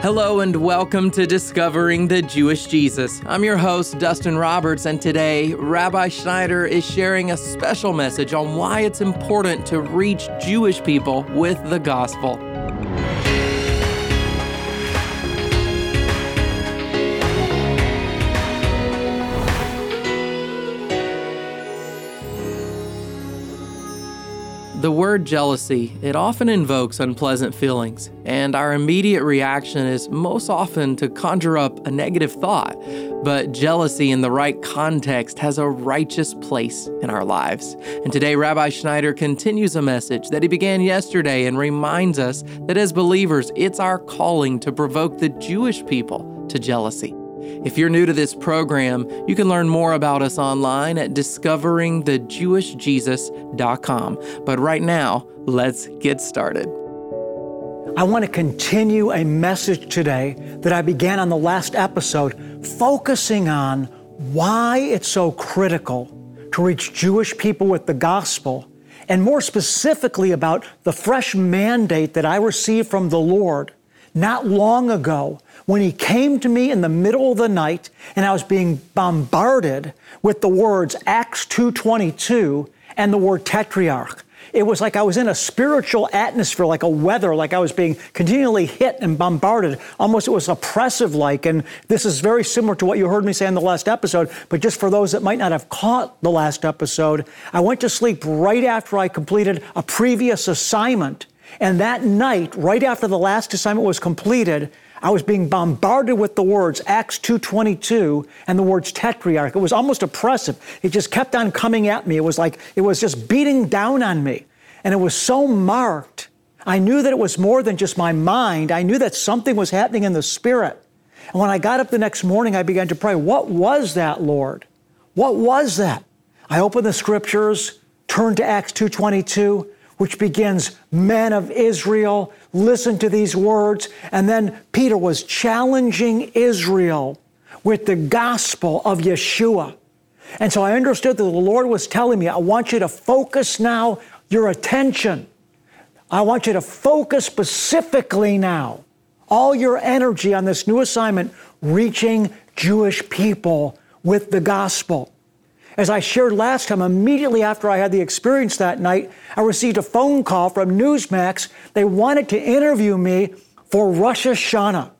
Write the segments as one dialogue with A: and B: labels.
A: Hello and welcome to Discovering the Jewish Jesus. I'm your host, Dustin Roberts, and today Rabbi Schneider is sharing a special message on why it's important to reach Jewish people with the gospel. Word jealousy, it often invokes unpleasant feelings, and our immediate reaction is most often to conjure up a negative thought. But jealousy in the right context has a righteous place in our lives. And today, Rabbi Schneider continues a message that he began yesterday and reminds us that as believers, it's our calling to provoke the Jewish people to jealousy. If you're new to this program, you can learn more about us online at discoveringthejewishjesus.com. But right now, let's get started.
B: I want to continue a message today that I began on the last episode, focusing on why it's so critical to reach Jewish people with the gospel, and more specifically about the fresh mandate that I received from the Lord not long ago when he came to me in the middle of the night and I was being bombarded with the words Acts 2:22 and the word tetrarch. It was like I was in a spiritual atmosphere, like a weather, like I was being continually hit and bombarded. Almost it was oppressive like. And this is very similar to what you heard me say in the last episode. But just for those that might not have caught the last episode, I went to sleep right after I completed a previous assignment. And that night, right after the last assignment was completed, I was being bombarded with the words Acts 2:22 and the words tetrarch. It was almost oppressive. It just kept on coming at me. It was like it was just beating down on me. And it was so marked. I knew that it was more than just my mind. I knew that something was happening in the spirit. And when I got up the next morning, I began to pray, "What was that, Lord? What was that?" I opened the scriptures, turned to Acts 2:22, which begins, Men of Israel, listen to these words. And then Peter was challenging Israel with the gospel of Yeshua. And so I understood that the Lord was telling me, I want you to focus now your attention. I want you to focus specifically now all your energy on this new assignment, reaching Jewish people with the gospel. As I shared last time, immediately after I had the experience that night, I received a phone call from Newsmax. They wanted to interview me for Rosh Hashanah.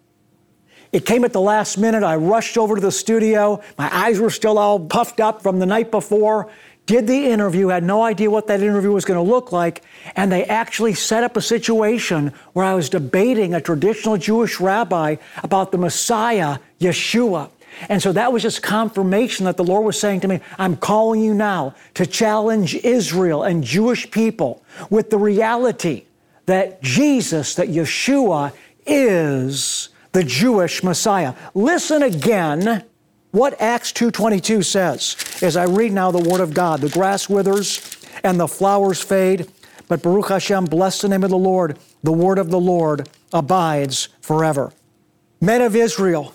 B: It came at the last minute. I rushed over to the studio. My eyes were still all puffed up from the night before. Did the interview, had no idea what that interview was going to look like, and they actually set up a situation where I was debating a traditional Jewish rabbi about the Messiah, Yeshua. And so that was just confirmation that the Lord was saying to me, I'm calling you now to challenge Israel and Jewish people with the reality that Jesus, that Yeshua is the Jewish Messiah. Listen again what Acts 2:22 says as I read now the word of God. The grass withers and the flowers fade, but Baruch Hashem, bless the name of the Lord. The word of the Lord abides forever. Men of Israel,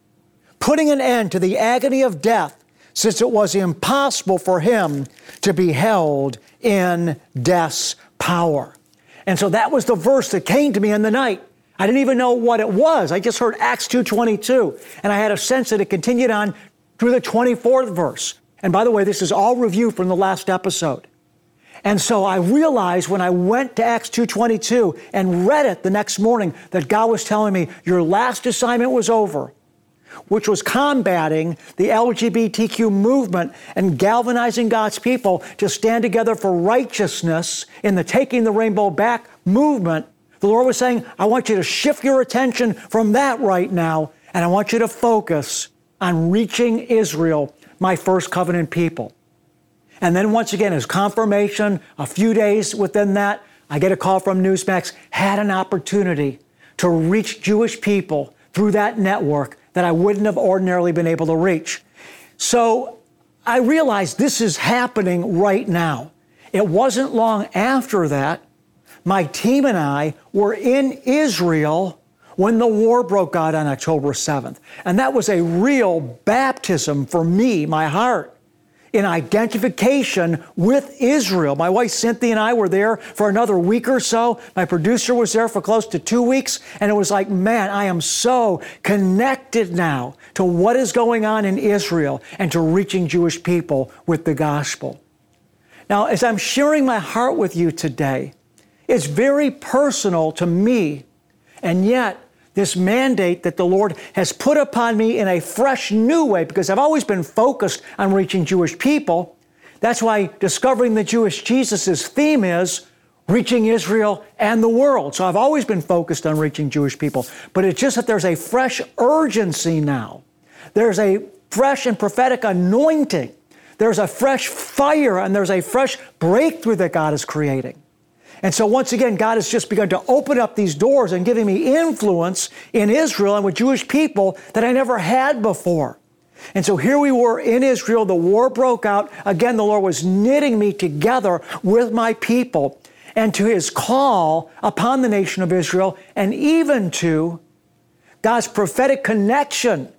B: putting an end to the agony of death, since it was impossible for him to be held in death's power. And so that was the verse that came to me in the night. I didn't even know what it was. I just heard Acts 2:22, and I had a sense that it continued on through the 24th verse. And by the way, this is all review from the last episode. And so I realized when I went to Acts 2:22 and read it the next morning that God was telling me your last assignment was over which was combating the LGBTQ movement and galvanizing God's people to stand together for righteousness in the Taking the Rainbow Back movement, the Lord was saying, I want you to shift your attention from that right now, and I want you to focus on reaching Israel, my first covenant people. And then once again, as confirmation, a few days within that, I get a call from Newsmax, had an opportunity to reach Jewish people through that network that I wouldn't have ordinarily been able to reach. So I realized this is happening right now. It wasn't long after that, my team and I were in Israel when the war broke out on October 7th. And that was a real baptism for me, my heart in identification with Israel. My wife Cynthia and I were there for another week or so. My producer was there for close to two weeks. And it was like, man, I am so connected now to what is going on in Israel and to reaching Jewish people with the gospel. Now, as I'm sharing my heart with you today, it's very personal to me. And yet, this mandate that the Lord has put upon me in a fresh new way because I've always been focused on reaching Jewish people. That's why discovering the Jewish Jesus' theme is reaching Israel and the world. So I've always been focused on reaching Jewish people. But it's just that there's a fresh urgency now. There's a fresh and prophetic anointing. There's a fresh fire and there's a fresh breakthrough that God is creating. And so once again, God has just begun to open up these doors and giving me influence in Israel and with Jewish people that I never had before. And so here we were in Israel, the war broke out. Again, the Lord was knitting me together with my people and to his call upon the nation of Israel and even to God's prophetic connection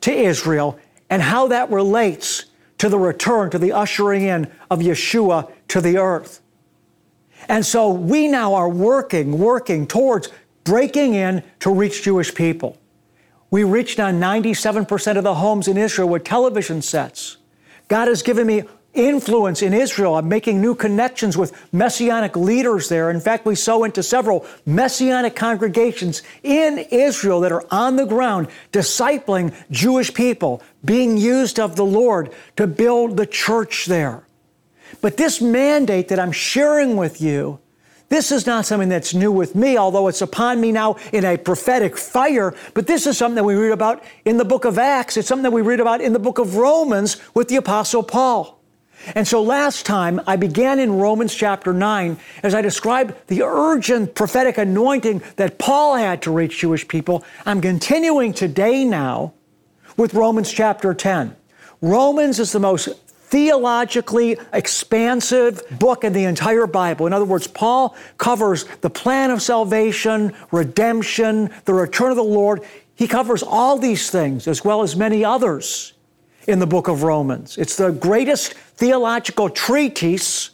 B: to Israel and how that relates to the return, to the ushering in of Yeshua to the earth. And so we now are working, working towards breaking in to reach Jewish people. We reached on 97% of the homes in Israel with television sets. God has given me influence in Israel. I'm making new connections with messianic leaders there. In fact, we sow into several messianic congregations in Israel that are on the ground discipling Jewish people, being used of the Lord to build the church there. But this mandate that I'm sharing with you, this is not something that's new with me, although it's upon me now in a prophetic fire. But this is something that we read about in the book of Acts. It's something that we read about in the book of Romans with the Apostle Paul. And so last time I began in Romans chapter 9 as I described the urgent prophetic anointing that Paul had to reach Jewish people. I'm continuing today now with Romans chapter 10. Romans is the most theologically expansive book in the entire Bible. In other words, Paul covers the plan of salvation, redemption, the return of the Lord. He covers all these things as well as many others in the book of Romans. It's the greatest theological treatise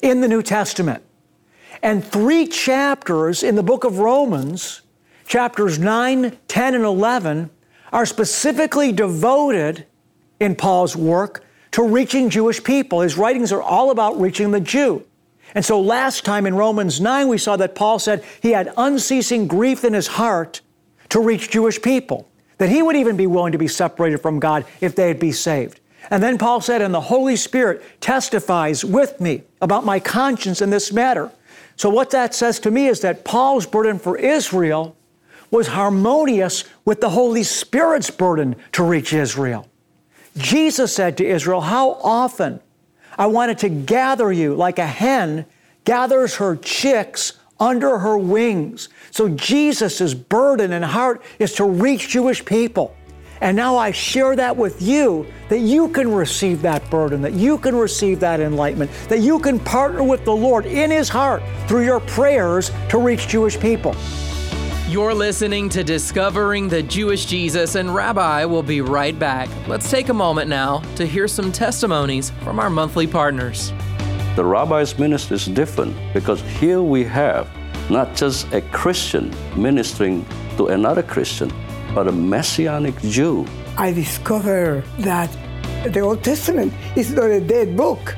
B: in the New Testament. And three chapters in the book of Romans, chapters 9, 10, and 11, are specifically devoted in Paul's work to reaching Jewish people. His writings are all about reaching the Jew. And so last time in Romans 9, we saw that Paul said he had unceasing grief in his heart to reach Jewish people, that he would even be willing to be separated from God if they'd be saved. And then Paul said, and the Holy Spirit testifies with me about my conscience in this matter. So what that says to me is that Paul's burden for Israel was harmonious with the Holy Spirit's burden to reach Israel. Jesus said to Israel, How often I wanted to gather you like a hen gathers her chicks under her wings. So Jesus' burden and heart is to reach Jewish people. And now I share that with you that you can receive that burden, that you can receive that enlightenment, that you can partner with the Lord in His heart through your prayers to reach Jewish people.
A: You're listening to Discovering the Jewish Jesus, and Rabbi will be right back. Let's take a moment now to hear some testimonies from our monthly partners.
C: The rabbi's ministry is different because here we have not just a Christian ministering to another Christian, but a messianic Jew.
D: I discovered that the Old Testament is not a dead book,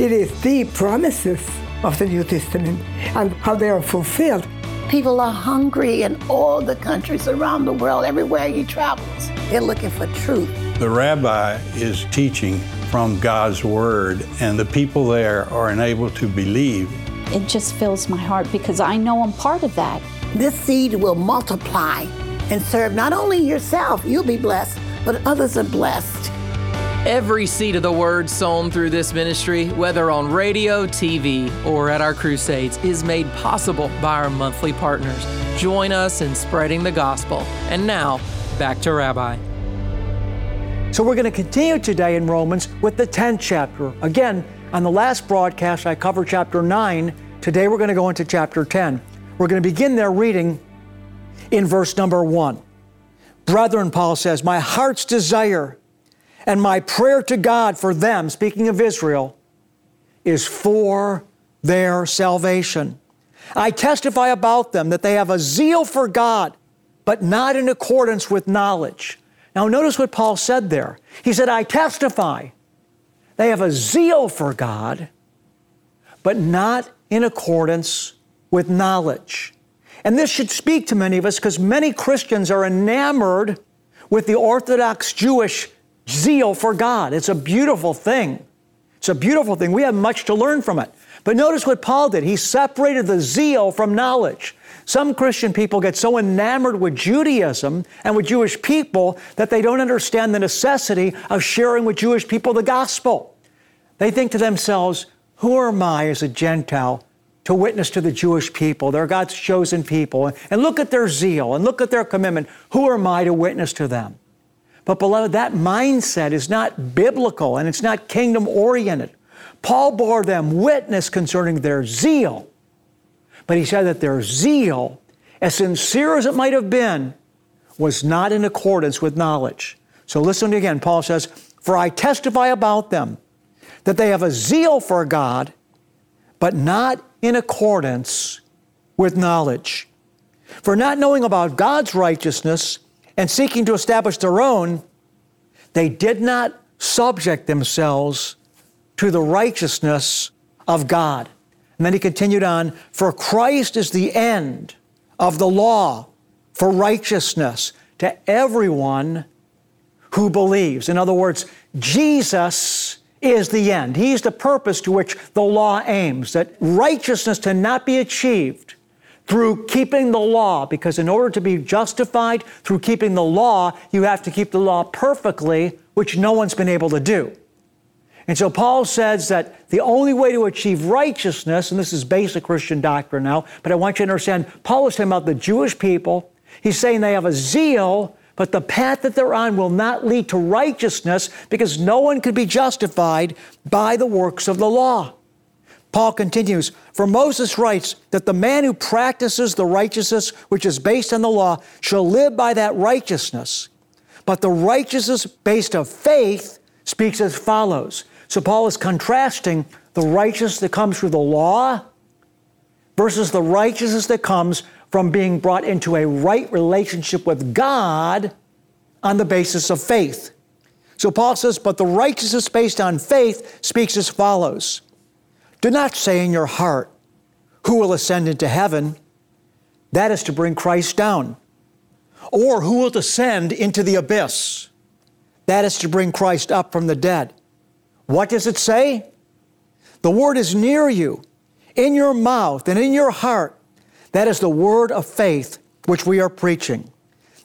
D: it is the promises of the New Testament and how they are fulfilled.
E: People are hungry in all the countries around the world, everywhere he travels. They're looking for truth.
F: The rabbi is teaching from God's word, and the people there are enabled to believe.
G: It just fills my heart because I know I'm part of that.
E: This seed will multiply and serve not only yourself, you'll be blessed, but others are blessed.
A: Every seed of the word sown through this ministry, whether on radio, TV, or at our crusades, is made possible by our monthly partners. Join us in spreading the gospel. And now, back to Rabbi.
B: So we're going to continue today in Romans with the 10th chapter. Again, on the last broadcast, I covered chapter 9. Today we're going to go into chapter 10. We're going to begin there reading in verse number 1. Brethren, Paul says, My heart's desire and my prayer to God for them, speaking of Israel, is for their salvation. I testify about them that they have a zeal for God, but not in accordance with knowledge. Now, notice what Paul said there. He said, I testify they have a zeal for God, but not in accordance with knowledge. And this should speak to many of us because many Christians are enamored with the Orthodox Jewish zeal for God. It's a beautiful thing. It's a beautiful thing. We have much to learn from it. But notice what Paul did. He separated the zeal from knowledge. Some Christian people get so enamored with Judaism and with Jewish people that they don't understand the necessity of sharing with Jewish people the gospel. They think to themselves, who am I as a Gentile to witness to the Jewish people? They're God's chosen people. And look at their zeal and look at their commitment. Who am I to witness to them? But, beloved, that mindset is not biblical and it's not kingdom oriented. Paul bore them witness concerning their zeal, but he said that their zeal, as sincere as it might have been, was not in accordance with knowledge. So listen again. Paul says, For I testify about them that they have a zeal for God, but not in accordance with knowledge. For not knowing about God's righteousness, and seeking to establish their own, they did not subject themselves to the righteousness of God. And then he continued on, for Christ is the end of the law for righteousness to everyone who believes. In other words, Jesus is the end. He's the purpose to which the law aims, that righteousness to not be achieved through keeping the law, because in order to be justified through keeping the law, you have to keep the law perfectly, which no one's been able to do. And so Paul says that the only way to achieve righteousness, and this is basic Christian doctrine now, but I want you to understand, Paul is talking about the Jewish people. He's saying they have a zeal, but the path that they're on will not lead to righteousness because no one can be justified by the works of the law. Paul continues, For Moses writes that the man who practices the righteousness which is based on the law shall live by that righteousness. But the righteousness based of faith speaks as follows. So Paul is contrasting the righteousness that comes through the law versus the righteousness that comes from being brought into a right relationship with God on the basis of faith. So Paul says, But the righteousness based on faith speaks as follows. Do not say in your heart, Who will ascend into heaven? That is to bring Christ down. Or who will descend into the abyss? That is to bring Christ up from the dead. What does it say? The word is near you, in your mouth and in your heart. That is the word of faith which we are preaching.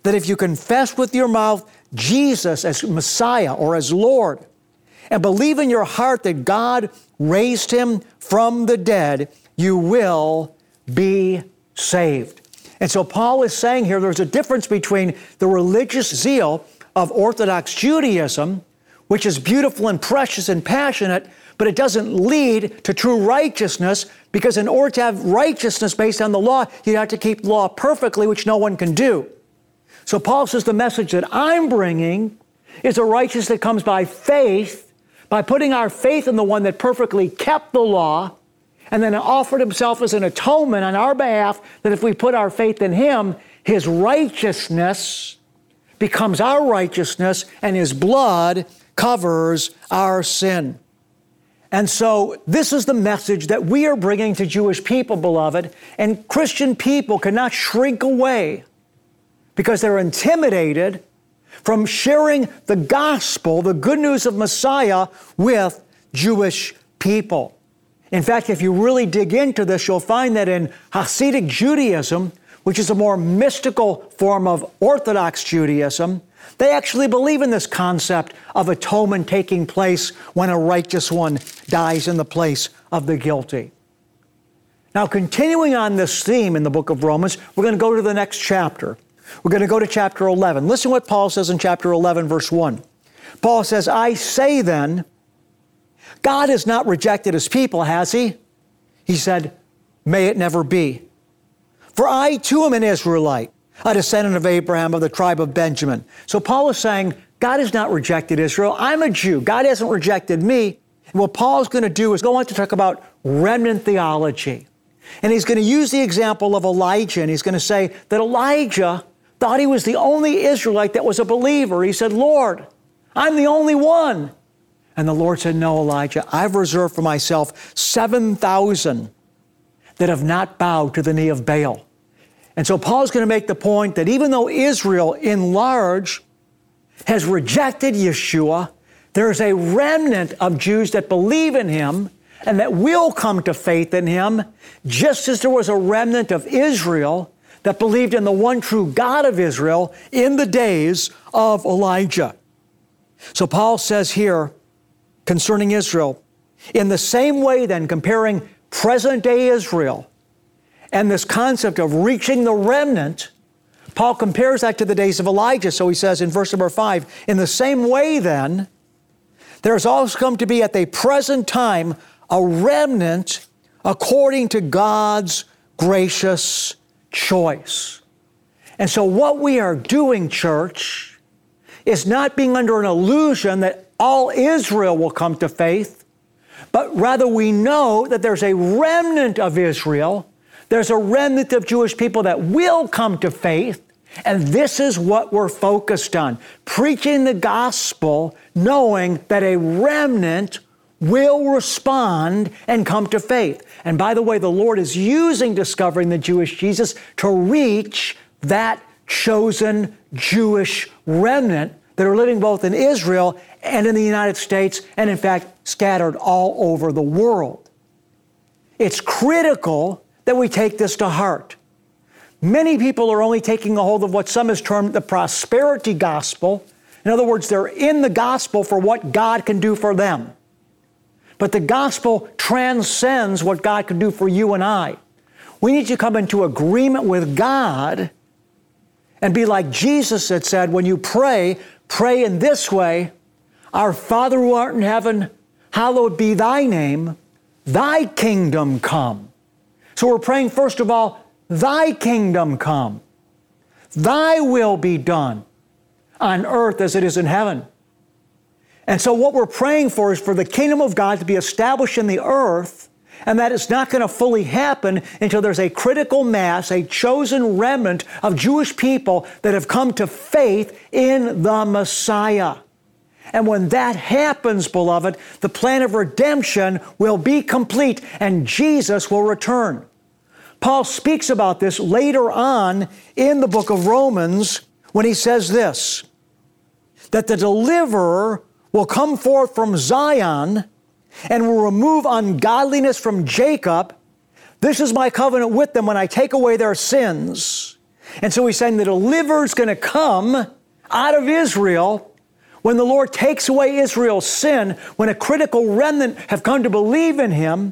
B: That if you confess with your mouth Jesus as Messiah or as Lord, and believe in your heart that God raised him from the dead, you will be saved. And so Paul is saying here there's a difference between the religious zeal of Orthodox Judaism, which is beautiful and precious and passionate, but it doesn't lead to true righteousness because in order to have righteousness based on the law, you have to keep law perfectly, which no one can do. So Paul says the message that I'm bringing is a righteousness that comes by faith by putting our faith in the one that perfectly kept the law and then offered himself as an atonement on our behalf, that if we put our faith in him, his righteousness becomes our righteousness and his blood covers our sin. And so, this is the message that we are bringing to Jewish people, beloved. And Christian people cannot shrink away because they're intimidated from sharing the gospel, the good news of Messiah, with Jewish people. In fact, if you really dig into this, you'll find that in Hasidic Judaism, which is a more mystical form of Orthodox Judaism, They actually believe in this concept of atonement taking place when a righteous one dies in the place of the guilty. Now, continuing on this theme in the book of Romans, we're going to go to the next chapter. We're going to go to chapter 11. Listen what Paul says in chapter 11, verse 1. Paul says, I say then, God has not rejected his people, has he? He said, May it never be. For I too am an Israelite, a descendant of Abraham of the tribe of Benjamin. So Paul is saying, God has not rejected Israel. I'm a Jew. God hasn't rejected me. And what Paul is going to do is go on to talk about remnant theology. And he's going to use the example of Elijah, and he's going to say that Elijah thought he was the only Israelite that was a believer. He said, Lord, I'm the only one. And the Lord said, No, Elijah, I've reserved for myself 7,000 that have not bowed to the knee of Baal. And so Paul's going to make the point that even though Israel in large has rejected Yeshua, there's a remnant of Jews that believe in him and that will come to faith in him, just as there was a remnant of Israel that believed in the one true God of Israel in the days of Elijah. So Paul says here concerning Israel, in the same way, then, comparing present day Israel and this concept of reaching the remnant, Paul compares that to the days of Elijah. So he says in verse number five, in the same way, then, there's also come to be at the present time a remnant according to God's gracious choice. And so, what we are doing, church, is not being under an illusion that all Israel will come to faith, but rather we know that there's a remnant of Israel, there's a remnant of Jewish people that will come to faith, and this is what we're focused on preaching the gospel, knowing that a remnant will respond and come to faith. And by the way, the Lord is using discovering the Jewish Jesus to reach that chosen Jewish remnant that are living both in Israel and in the United States, and in fact, scattered all over the world. It's critical that we take this to heart. Many people are only taking a hold of what some has termed the prosperity gospel. In other words, they're in the gospel for what God can do for them. But the gospel transcends what God can do for you and I. We need to come into agreement with God and be like Jesus had said when you pray, pray in this way Our Father who art in heaven, hallowed be thy name, thy kingdom come. So we're praying, first of all, thy kingdom come, thy will be done on earth as it is in heaven. And so, what we're praying for is for the kingdom of God to be established in the earth, and that it's not going to fully happen until there's a critical mass, a chosen remnant of Jewish people that have come to faith in the Messiah. And when that happens, beloved, the plan of redemption will be complete and Jesus will return. Paul speaks about this later on in the book of Romans when he says this that the deliverer will come forth from Zion and will remove ungodliness from Jacob. This is my covenant with them when I take away their sins. And so he's saying the deliverer is going to come out of Israel when the Lord takes away Israel's sin, when a critical remnant have come to believe in him.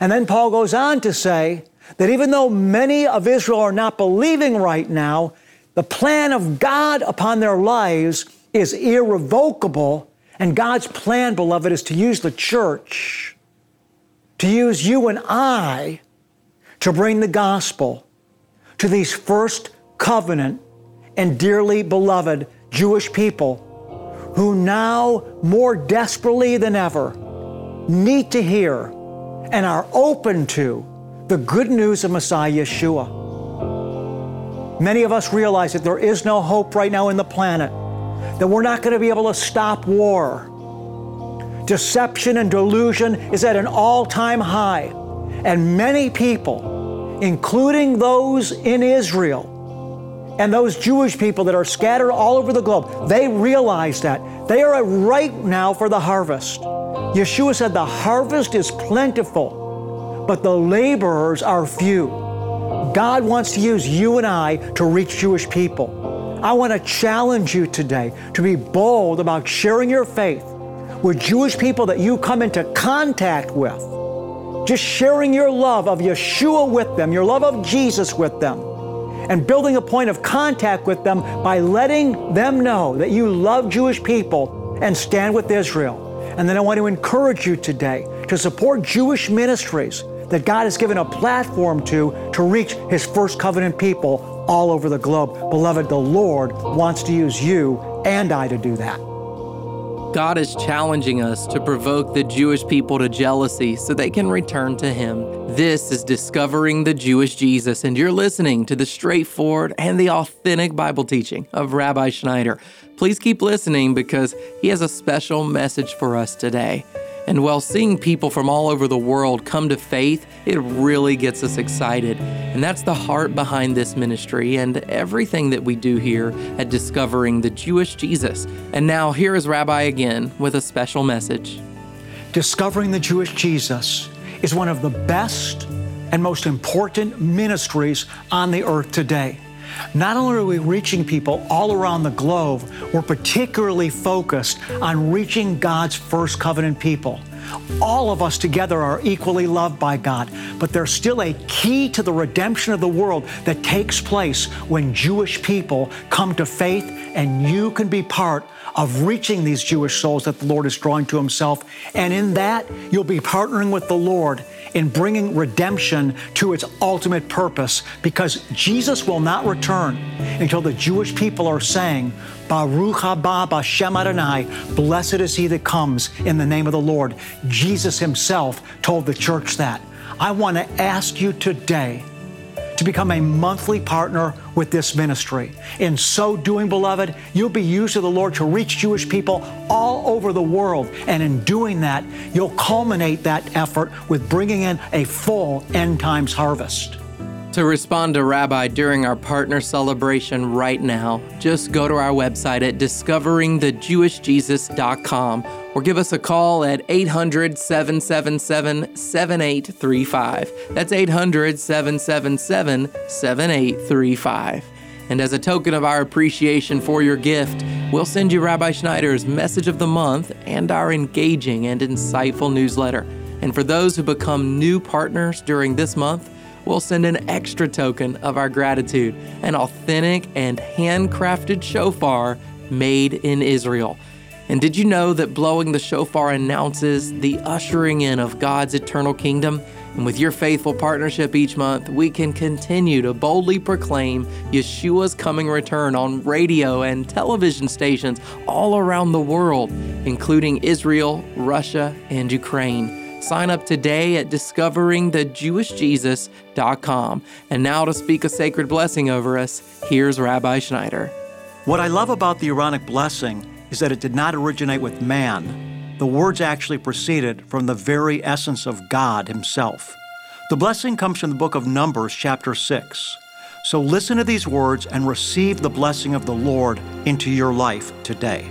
B: And then Paul goes on to say that even though many of Israel are not believing right now, the plan of God upon their lives is irrevocable and God's plan, beloved, is to use the church, to use you and I to bring the gospel to these first covenant and dearly beloved Jewish people who now more desperately than ever need to hear and are open to the good news of Messiah Yeshua. Many of us realize that there is no hope right now in the planet that we're not going to be able to stop war. Deception and delusion is at an all time high. And many people, including those in Israel and those Jewish people that are scattered all over the globe, they realize that. They are right now for the harvest. Yeshua said, The harvest is plentiful, but the laborers are few. God wants to use you and I to reach Jewish people. I want to challenge you today to be bold about sharing your faith with Jewish people that you come into contact with. Just sharing your love of Yeshua with them, your love of Jesus with them, and building a point of contact with them by letting them know that you love Jewish people and stand with Israel. And then I want to encourage you today to support Jewish ministries that God has given a platform to to reach His first covenant people all over the globe. Beloved, the Lord wants to use you and I to do that.
A: God is challenging us to provoke the Jewish people to jealousy so they can return to Him. This is Discovering the Jewish Jesus, and you're listening to the straightforward and the authentic Bible teaching of Rabbi Schneider. Please keep listening because he has a special message for us today. And while seeing people from all over the world come to faith, it really gets us excited. And that's the heart behind this ministry and everything that we do here at Discovering the Jewish Jesus. And now, here is Rabbi again with a special message.
B: Discovering the Jewish Jesus is one of the best and most important ministries on the earth today. Not only are we reaching people all around the globe, we're particularly focused on reaching God's first covenant people. All of us together are equally loved by God, but there's still a key to the redemption of the world that takes place when Jewish people come to faith, and you can be part of reaching these Jewish souls that the Lord is drawing to Himself. And in that, you'll be partnering with the Lord in bringing redemption to its ultimate purpose because Jesus will not return until the Jewish people are saying, Baruch haba b'Shem Adonai, blessed is he that comes in the name of the Lord. Jesus himself told the church that. I want to ask you today to become a monthly partner with this ministry. In so doing, beloved, you'll be used of the Lord to reach Jewish people all over the world. And in doing that, you'll culminate that effort with bringing in a full end times harvest.
A: To respond to Rabbi during our partner celebration right now, just go to our website at discoveringthejewishjesus.com or give us a call at 800 777 7835. That's 800 777 7835. And as a token of our appreciation for your gift, we'll send you Rabbi Schneider's Message of the Month and our engaging and insightful newsletter. And for those who become new partners during this month, we'll send an extra token of our gratitude an authentic and handcrafted shofar made in Israel. And did you know that blowing the shofar announces the ushering in of God's eternal kingdom? And with your faithful partnership each month, we can continue to boldly proclaim Yeshua's coming return on radio and television stations all around the world, including Israel, Russia, and Ukraine. Sign up today at discoveringthejewishjesus.com. And now to speak a sacred blessing over us, here's Rabbi Schneider.
B: What I love about the Aaronic blessing is that it did not originate with man. The words actually proceeded from the very essence of God Himself. The blessing comes from the book of Numbers, chapter 6. So listen to these words and receive the blessing of the Lord into your life today.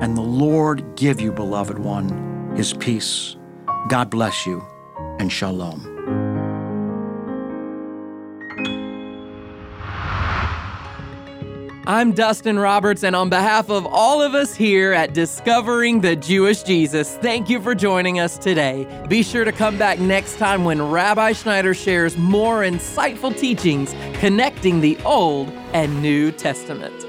B: and the Lord give you, beloved one, his peace. God bless you, and shalom.
A: I'm Dustin Roberts, and on behalf of all of us here at Discovering the Jewish Jesus, thank you for joining us today. Be sure to come back next time when Rabbi Schneider shares more insightful teachings connecting the Old and New Testament.